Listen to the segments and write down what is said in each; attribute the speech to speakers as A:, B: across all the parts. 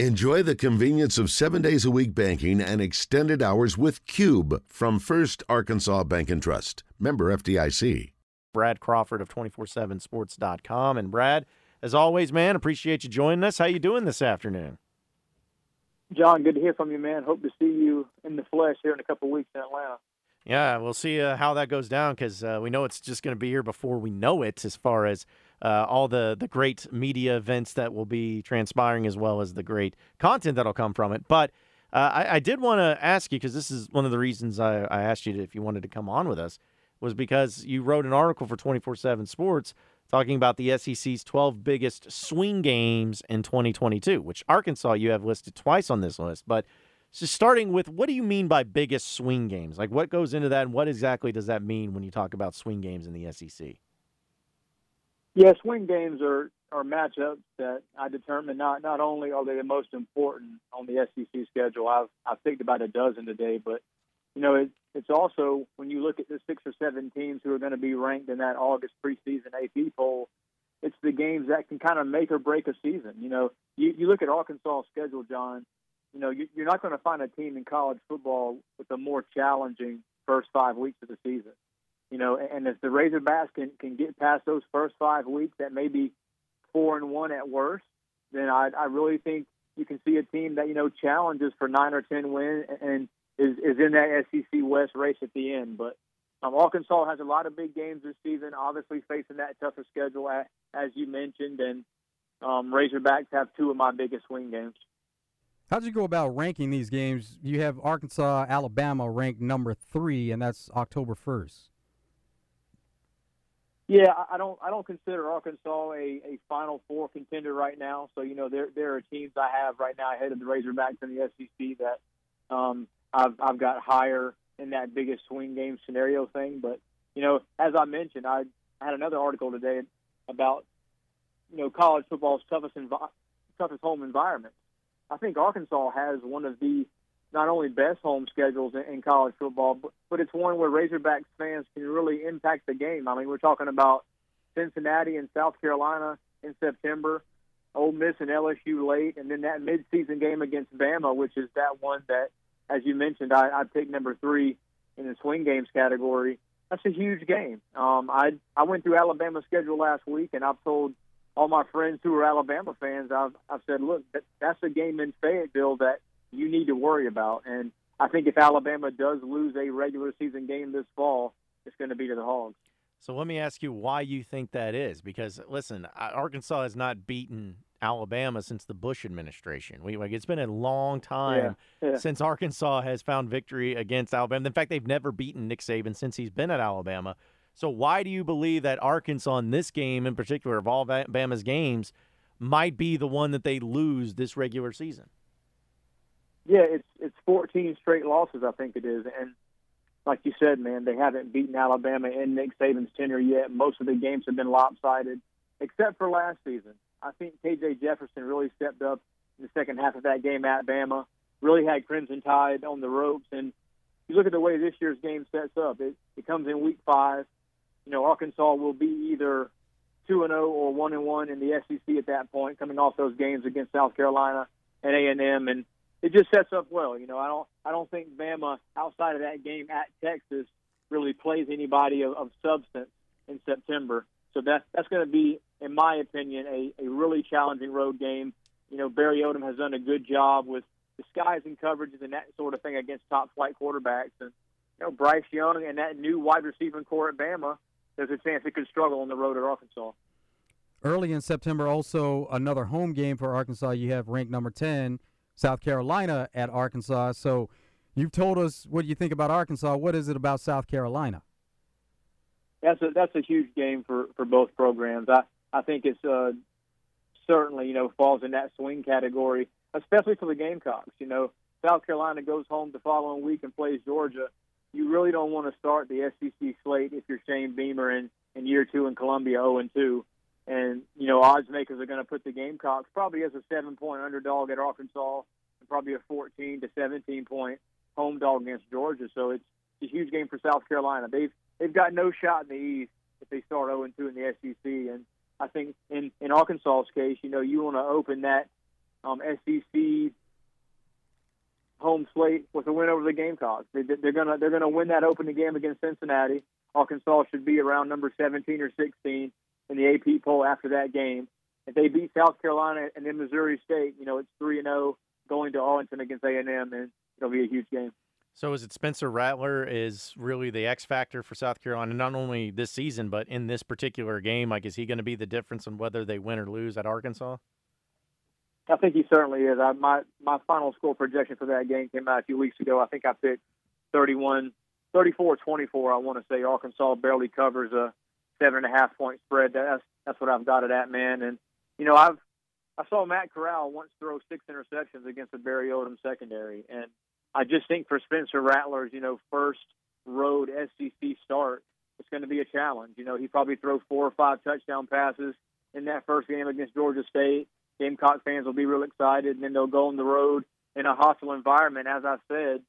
A: Enjoy the convenience of seven days a week banking and extended hours with Cube from First Arkansas Bank and Trust. Member FDIC.
B: Brad Crawford of 247sports.com. And Brad, as always, man, appreciate you joining us. How you doing this afternoon?
C: John, good to hear from you, man. Hope to see you in the flesh here in a couple of weeks in Atlanta.
B: Yeah, we'll see uh, how that goes down because uh, we know it's just going to be here before we know it as far as – uh, all the the great media events that will be transpiring, as well as the great content that'll come from it. But uh, I, I, did want to ask you because this is one of the reasons I, I asked you to, if you wanted to come on with us was because you wrote an article for 24/7 Sports talking about the SEC's 12 biggest swing games in 2022, which Arkansas you have listed twice on this list. But just starting with, what do you mean by biggest swing games? Like, what goes into that, and what exactly does that mean when you talk about swing games in the SEC?
C: Yeah, swing games are are matchups that I determine not not only are they the most important on the SEC schedule. I've I've picked about a dozen today, but you know it, it's also when you look at the six or seven teams who are going to be ranked in that August preseason AP poll, it's the games that can kind of make or break a season. You know, you, you look at Arkansas' schedule, John. You know, you, you're not going to find a team in college football with a more challenging first five weeks of the season. You know, and if the Razorbacks can can get past those first five weeks, that may be four and one at worst, then I I really think you can see a team that you know challenges for nine or ten wins and is is in that SEC West race at the end. But um, Arkansas has a lot of big games this season, obviously facing that tougher schedule as you mentioned, and um, Razorbacks have two of my biggest swing games.
D: How'd you go about ranking these games? You have Arkansas, Alabama ranked number three, and that's October first.
C: Yeah, I don't I don't consider Arkansas a, a Final Four contender right now. So you know there there are teams I have right now ahead of the Razorbacks in the SEC that um, I've I've got higher in that biggest swing game scenario thing. But you know, as I mentioned, I, I had another article today about you know college football's toughest envi- toughest home environment. I think Arkansas has one of the not only best home schedules in, college football, but, but it's one where Razorbacks fans can really impact the game. I mean, we're talking about Cincinnati and South Carolina in September, Ole Miss and LSU late, and then that midseason game against Bama, which is that one that, as you mentioned, I, I picked number three in the swing games category. That's a huge game. Um, I I went through Alabama's schedule last week, and I've told all my friends who are Alabama fans, I've I've said, look, that, that's a game in Fayetteville that you need to worry about. And I think if Alabama does lose a regular season game this fall, it's going to be to the Hogs.
B: So let me ask you why you think that is. Because listen, Arkansas has not beaten Alabama since the Bush administration. We like it's been a long time yeah, yeah. since Arkansas has found victory against Alabama. In fact, they've never beaten Nick Saban since he's been at Alabama. So why do you believe that Arkansas in this game in particular of all Alabama's games might be the one that they lose this regular season?
C: Yeah, it's it's 14 straight losses, I think it is, and like you said, man, they haven't beaten Alabama in Nick Saban's tenure yet. Most of the games have been lopsided, except for last season. I think KJ Jefferson really stepped up in the second half of that game at Bama. Really had Crimson Tide on the ropes, and you look at the way this year's game sets up. It, it comes in week five. You know, Arkansas will be either two and zero oh or one and one in the SEC at that point, coming off those games against South Carolina and A and M, and it just sets up well. You know, I don't I don't think Bama outside of that game at Texas really plays anybody of, of substance in September. So that that's going to be, in my opinion, a, a really challenging road game. You know, Barry Odom has done a good job with disguising coverages and that sort of thing against top flight quarterbacks. And you know, Bryce Young and that new wide receiving corps at Bama, there's a chance it could struggle on the road at Arkansas.
D: Early in September, also another home game for Arkansas. You have ranked number ten South Carolina at Arkansas. So you've told us what you think about Arkansas. What is it about South Carolina?
C: That's a that's a huge game for, for both programs. I I think it's uh, certainly you know falls in that swing category, especially for the Gamecocks. You know, South Carolina goes home the following week and plays Georgia. You really don't want to start the SEC slate if you're Shane Beamer in, in year two in Columbia 0 and 2. And, you know, odds makers are going to put the Gamecocks probably as a seven point underdog at Arkansas and probably a 14 to 17 point home dog against Georgia. So it's a huge game for South Carolina. They've they've got no shot in the East if they start 0 2 in the SEC. And I think in in Arkansas's case, you know, you want to open that um, SEC home slate with a win over the Gamecocks. They, they're gonna they're gonna win that opening game against Cincinnati. Arkansas should be around number 17 or 16 in the AP poll after that game. If they beat South Carolina and then Missouri State, you know it's three and zero going to Arlington against A and M, and it'll be a huge game.
B: So is it Spencer Rattler is really the X factor for South Carolina, not only this season but in this particular game? Like, is he going to be the difference in whether they win or lose at Arkansas?
C: I think he certainly is. I, my my final score projection for that game came out a few weeks ago. I think I picked 31, 34, 24. I want to say Arkansas barely covers a seven and a half point spread. That's that's what I've got it at, man. And you know, I've I saw Matt Corral once throw six interceptions against the Barry Odom secondary, and I just think for Spencer Rattler's, you know, first road SEC start, it's going to be a challenge. You know, he probably throw four or five touchdown passes in that first game against Georgia State. Gamecock fans will be real excited, and then they'll go on the road in a hostile environment, as I said,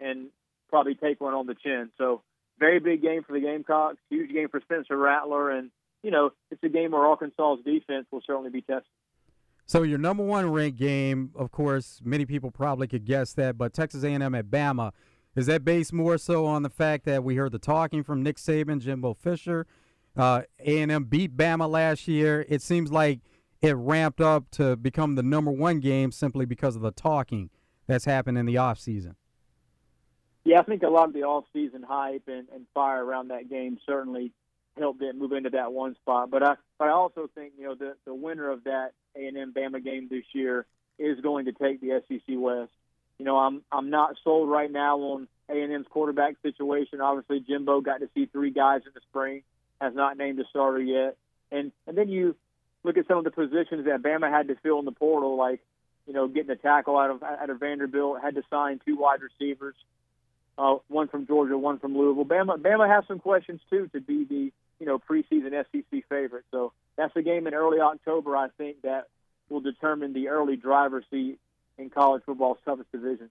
C: and probably take one on the chin. So, very big game for the Gamecocks, huge game for Spencer Rattler, and you know, it's a game where Arkansas's defense will certainly be tested.
D: So your number one ranked game, of course, many people probably could guess that, but Texas A&M at Bama, is that based more so on the fact that we heard the talking from Nick Saban, Jimbo Fisher, uh, A&M beat Bama last year. It seems like it ramped up to become the number one game simply because of the talking that's happened in the off season.
C: Yeah, I think a lot of the off season hype and, and fire around that game certainly helped it move into that one spot. But I but I also think you know the the winner of that A and M Bama game this year is going to take the SEC West. You know, I'm I'm not sold right now on A and M's quarterback situation. Obviously, Jimbo got to see three guys in the spring, has not named a starter yet, and and then you look at some of the positions that Bama had to fill in the portal, like you know getting a tackle out of out of Vanderbilt, had to sign two wide receivers, uh, one from Georgia, one from Louisville. Bama Bama has some questions too to be the you know preseason SEC favorite. So that's a game in early October. I think that will determine the early driver's seat in college football's toughest division.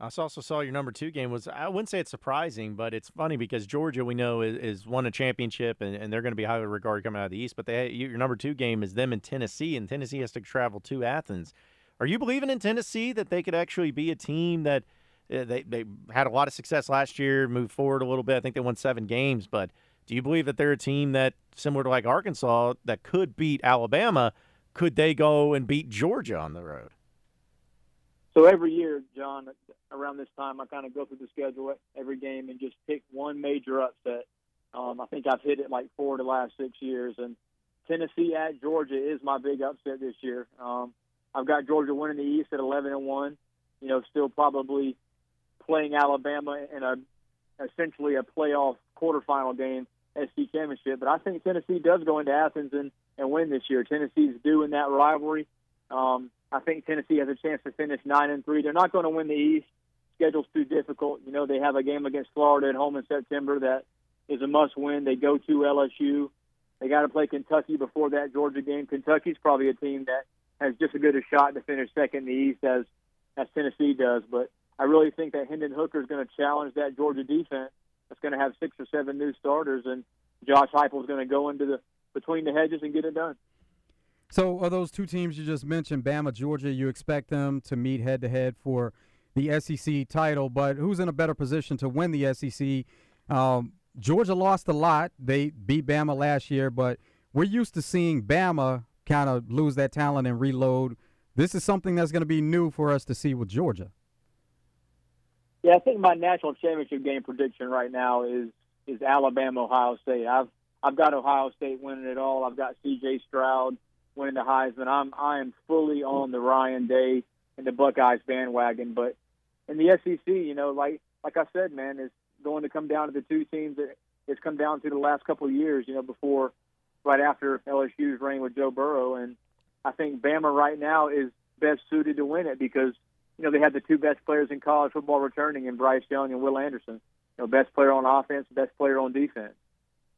B: I also saw your number two game was I wouldn't say it's surprising, but it's funny because Georgia we know is, is won a championship and, and they're going to be highly regarded coming out of the East. But they your number two game is them in Tennessee, and Tennessee has to travel to Athens. Are you believing in Tennessee that they could actually be a team that they they had a lot of success last year, moved forward a little bit. I think they won seven games, but do you believe that they're a team that similar to like Arkansas that could beat Alabama? Could they go and beat Georgia on the road?
C: So every year, John, around this time, I kind of go through the schedule every game and just pick one major upset. Um, I think I've hit it like four the last six years, and Tennessee at Georgia is my big upset this year. Um, I've got Georgia winning the East at 11 and one. You know, still probably playing Alabama in a essentially a playoff quarterfinal game, SC championship. But I think Tennessee does go into Athens and, and win this year. Tennessee's due in that rivalry. Um, I think Tennessee has a chance to finish nine and three. They're not going to win the East. Schedule's too difficult. You know, they have a game against Florida at home in September that is a must win. They go to LSU. They got to play Kentucky before that Georgia game. Kentucky's probably a team that has just as good a shot to finish second in the East as as Tennessee does. But I really think that Hendon Hooker is going to challenge that Georgia defense. That's going to have six or seven new starters, and Josh Heupel is going to go into the between the hedges and get it done.
D: So, are those two teams you just mentioned, Bama, Georgia, you expect them to meet head to head for the SEC title, but who's in a better position to win the SEC? Um, Georgia lost a lot. They beat Bama last year, but we're used to seeing Bama kind of lose that talent and reload. This is something that's going to be new for us to see with Georgia.
C: Yeah, I think my national championship game prediction right now is is Alabama Ohio State. I've I've got Ohio State winning it all. I've got C.J. Stroud winning the Heisman. I'm I am fully on the Ryan Day and the Buckeyes bandwagon. But in the SEC, you know, like like I said, man, it's going to come down to the two teams that it's come down to the last couple of years. You know, before right after LSU's reign with Joe Burrow, and I think Bama right now is best suited to win it because you know they have the two best players in college football returning in Bryce Young and Will Anderson. You know, best player on offense, best player on defense.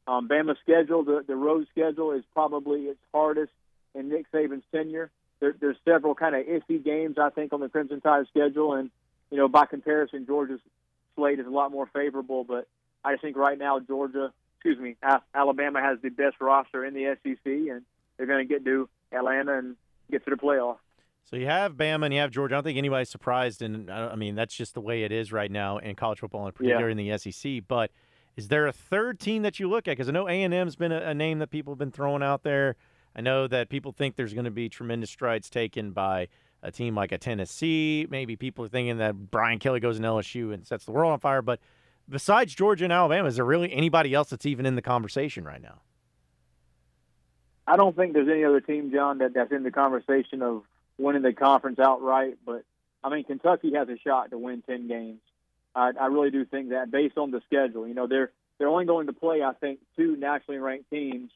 C: Um, Bama's schedule, the, the road schedule, is probably its hardest in Nick Saban's tenure. There, there's several kind of iffy games, I think, on the Crimson Tide schedule, and you know, by comparison, Georgia's slate is a lot more favorable. But I just think right now, Georgia, excuse me, Alabama has the best roster in the SEC, and they're going to get to Atlanta and get to the playoff.
B: So you have Bama and you have Georgia. I don't think anybody's surprised, and I mean that's just the way it is right now in college football, and particularly yeah. in the SEC. But is there a third team that you look at? Because I know A and M's been a, a, name that people have been throwing out there. I know that people think there's going to be tremendous strides taken by a team like a Tennessee. Maybe people are thinking that Brian Kelly goes in LSU and sets the world on fire. But besides Georgia and Alabama, is there really anybody else that's even in the conversation right now?
C: I don't think there's any other team, John, that, that's in the conversation of winning the conference outright. But I mean, Kentucky has a shot to win ten games. I, I really do think that based on the schedule. You know, they're they're only going to play, I think, two nationally ranked teams.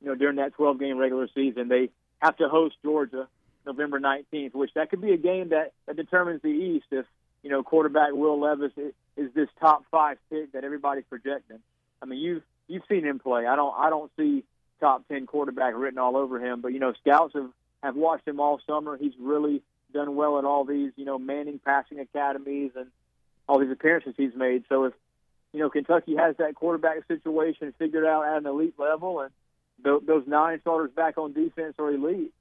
C: You know, during that 12 game regular season, they have to host Georgia November 19th, which that could be a game that, that determines the East if you know quarterback Will Levis is, is this top five pick that everybody's projecting. I mean, you've you've seen him play. I don't I don't see top 10 quarterback written all over him, but you know, scouts have have watched him all summer. He's really done well at all these you know Manning passing academies and all these appearances he's made. So if you know Kentucky has that quarterback situation figured out at an elite level, and th- those nine starters back on defense are elite,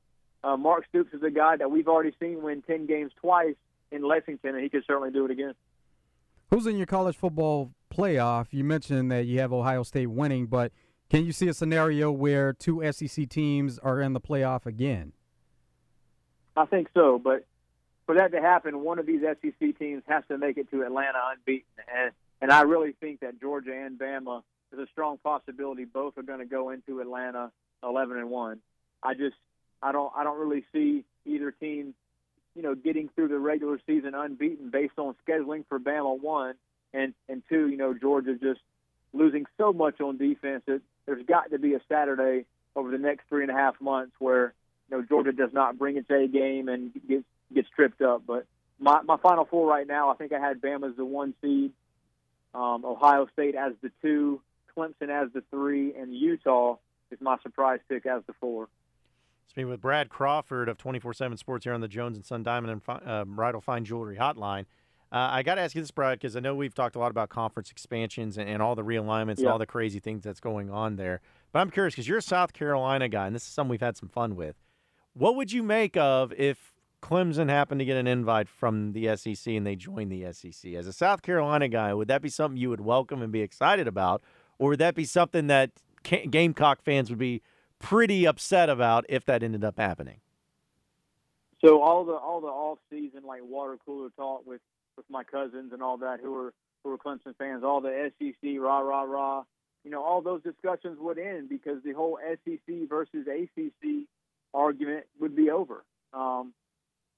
C: uh, Mark Stoops is a guy that we've already seen win ten games twice in Lexington, and he could certainly do it again.
D: Who's in your college football playoff? You mentioned that you have Ohio State winning, but can you see a scenario where two SEC teams are in the playoff again?
C: I think so, but for that to happen, one of these SEC teams has to make it to Atlanta unbeaten, and and I really think that Georgia and Bama is a strong possibility. Both are going to go into Atlanta 11 and one. I just I don't I don't really see either team, you know, getting through the regular season unbeaten based on scheduling for Bama one and and two, you know, Georgia just losing so much on defense that there's got to be a Saturday over the next three and a half months where you know Georgia does not bring its A game and gets gets tripped up. But my my final four right now, I think I had Bama as the one seed, um, Ohio State as the two, Clemson as the three, and Utah is my surprise pick as the four.
B: Speaking with Brad Crawford of 24/7 Sports here on the Jones and Son Diamond and uh, Bridal Fine Jewelry Hotline. Uh, I got to ask you this, Brad, because I know we've talked a lot about conference expansions and, and all the realignments yeah. and all the crazy things that's going on there. But I'm curious because you're a South Carolina guy, and this is something we've had some fun with. What would you make of if Clemson happened to get an invite from the SEC and they joined the SEC? As a South Carolina guy, would that be something you would welcome and be excited about, or would that be something that Gamecock fans would be pretty upset about if that ended up happening?
C: So all the all the off season like water cooler talk with with my cousins and all that who are who are Clemson fans, all the SEC rah rah rah, you know, all those discussions would end because the whole SEC versus ACC argument would be over. Um,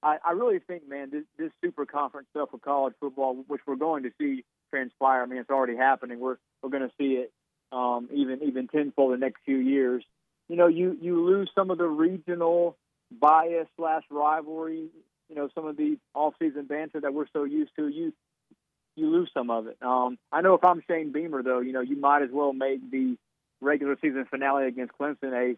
C: I, I really think, man, this, this super conference stuff with college football, which we're going to see transpire. I mean, it's already happening. We're we're going to see it um, even even tenfold the next few years. You know, you you lose some of the regional bias slash rivalry. You know, some of the off-season banter that we're so used to. You you lose some of it. Um, I know if I'm Shane Beamer, though, you know, you might as well make the regular season finale against Clemson a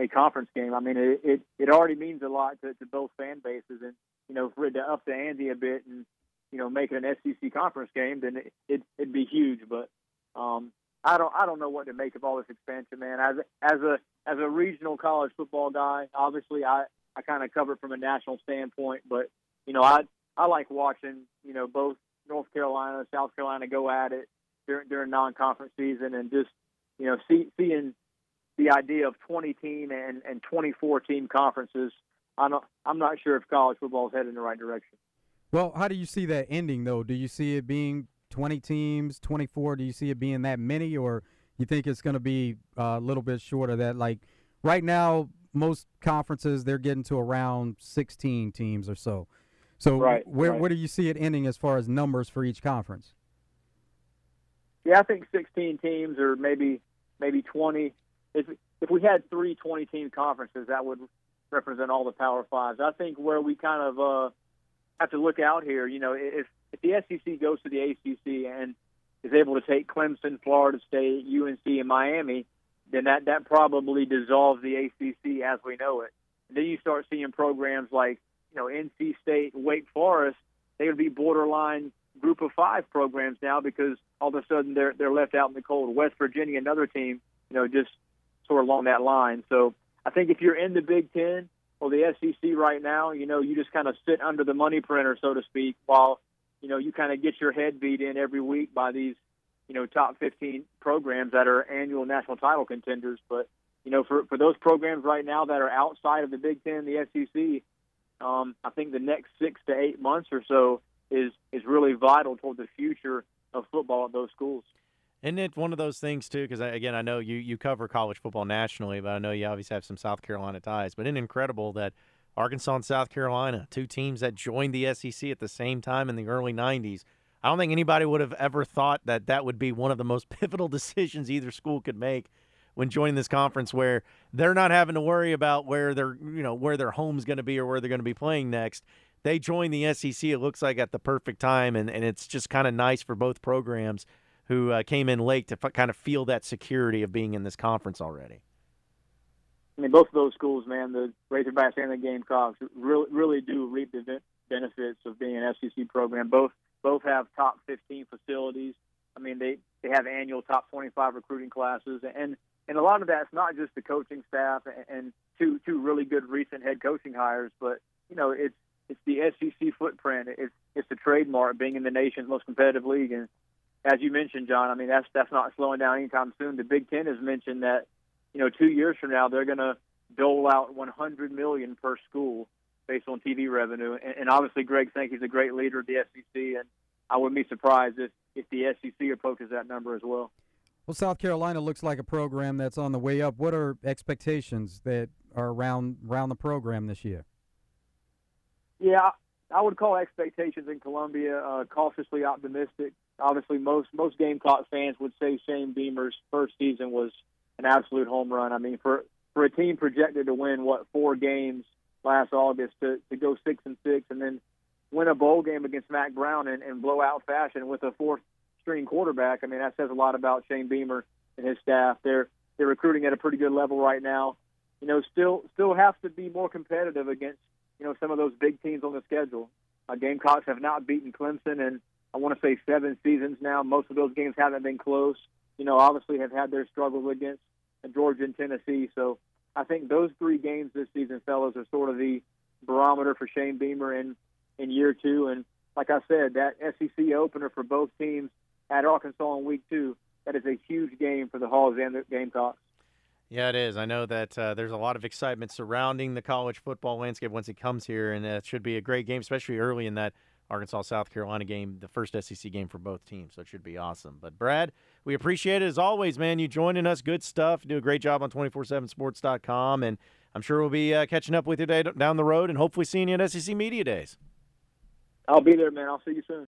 C: a conference game. I mean, it it, it already means a lot to, to both fan bases, and you know, for it to up the ante a bit and you know make it an SEC conference game, then it, it it'd be huge. But um, I don't I don't know what to make of all this expansion, man. As as a as a regional college football guy, obviously I I kind of cover from a national standpoint, but you know I I like watching you know both North Carolina, South Carolina go at it during during non-conference season, and just you know see, seeing the idea of 20 team and, and 24 team conferences, I'm not, I'm not sure if college football is headed in the right direction.
D: Well, how do you see that ending, though? Do you see it being 20 teams, 24? Do you see it being that many, or you think it's going to be uh, a little bit short of that? Like right now, most conferences they're getting to around 16 teams or so. So
C: right,
D: where
C: right.
D: where do you see it ending as far as numbers for each conference?
C: Yeah, I think 16 teams or maybe maybe 20 if if we had three 20 team conferences, that would represent all the Power Fives. I think where we kind of uh, have to look out here, you know, if if the SEC goes to the ACC and is able to take Clemson, Florida State, UNC, and Miami, then that that probably dissolves the ACC as we know it. And then you start seeing programs like you know NC State, Wake Forest. They would be borderline group of five programs now because all of a sudden they're they're left out in the cold. West Virginia, another team, you know, just sort of along that line. So I think if you're in the Big Ten, Well, the SEC right now, you know, you just kind of sit under the money printer, so to speak, while you know you kind of get your head beat in every week by these, you know, top 15 programs that are annual national title contenders. But you know, for for those programs right now that are outside of the Big Ten, the SEC, um, I think the next six to eight months or so is is really vital toward the future of football at those schools.
B: Isn't it one of those things too? Because again, I know you you cover college football nationally, but I know you obviously have some South Carolina ties. But isn't incredible that Arkansas and South Carolina, two teams that joined the SEC at the same time in the early '90s. I don't think anybody would have ever thought that that would be one of the most pivotal decisions either school could make when joining this conference, where they're not having to worry about where their you know where their home's going to be or where they're going to be playing next. They join the SEC. It looks like at the perfect time, and, and it's just kind of nice for both programs who uh, came in late to f- kind of feel that security of being in this conference already.
C: I mean, both of those schools, man, the Razorbacks and the Gamecocks, really really do reap the benefits of being an SEC program. Both both have top 15 facilities. I mean, they they have annual top 25 recruiting classes, and and a lot of that's not just the coaching staff and, two two really good recent head coaching hires, but you know, it's it's the SEC footprint. It's it's the trademark being in the nation's most competitive league, and as you mentioned, John, I mean that's that's not slowing down anytime soon. The Big Ten has mentioned that, you know, two years from now they're going to dole out 100 million per school based on TV revenue, and, and obviously Greg Sankey's a great leader of the SEC, and I wouldn't be surprised if if the SEC approaches that number as well.
D: Well, South Carolina looks like a program that's on the way up. What are expectations that are around around the program this year?
C: Yeah, I would call expectations in Columbia uh, cautiously optimistic obviously most most Gamecock fans would say Shane Beamer's first season was an absolute home run. I mean, for for a team projected to win what four games last August to to go six and six and then win a bowl game against Mack Brown in, in blowout fashion with a fourth string quarterback. I mean, that says a lot about Shane Beamer and his staff. They're they're recruiting at a pretty good level right now. You know, still still have to be more competitive against you know some of those big teams on the schedule. Uh, Gamecocks have not beaten Clemson and I want to say seven seasons now. Most of those games haven't been close. You know, obviously have had their struggles against Georgia and Tennessee. So I think those three games this season, fellas, are sort of the barometer for Shane Beamer in in year two. And like I said, that SEC opener for both teams at Arkansas in week two, that is a huge game for the Hogs and the Gamecocks.
B: Yeah, it is. I know that uh, there's a lot of excitement surrounding the college football landscape once he comes here, and it should be a great game, especially early in that Arkansas South Carolina game, the first SEC game for both teams. So it should be awesome. But Brad, we appreciate it as always, man. You joining us, good stuff. You do a great job on 247sports.com, and I'm sure we'll be uh, catching up with you down the road and hopefully seeing you at SEC Media Days.
C: I'll be there, man. I'll see you soon.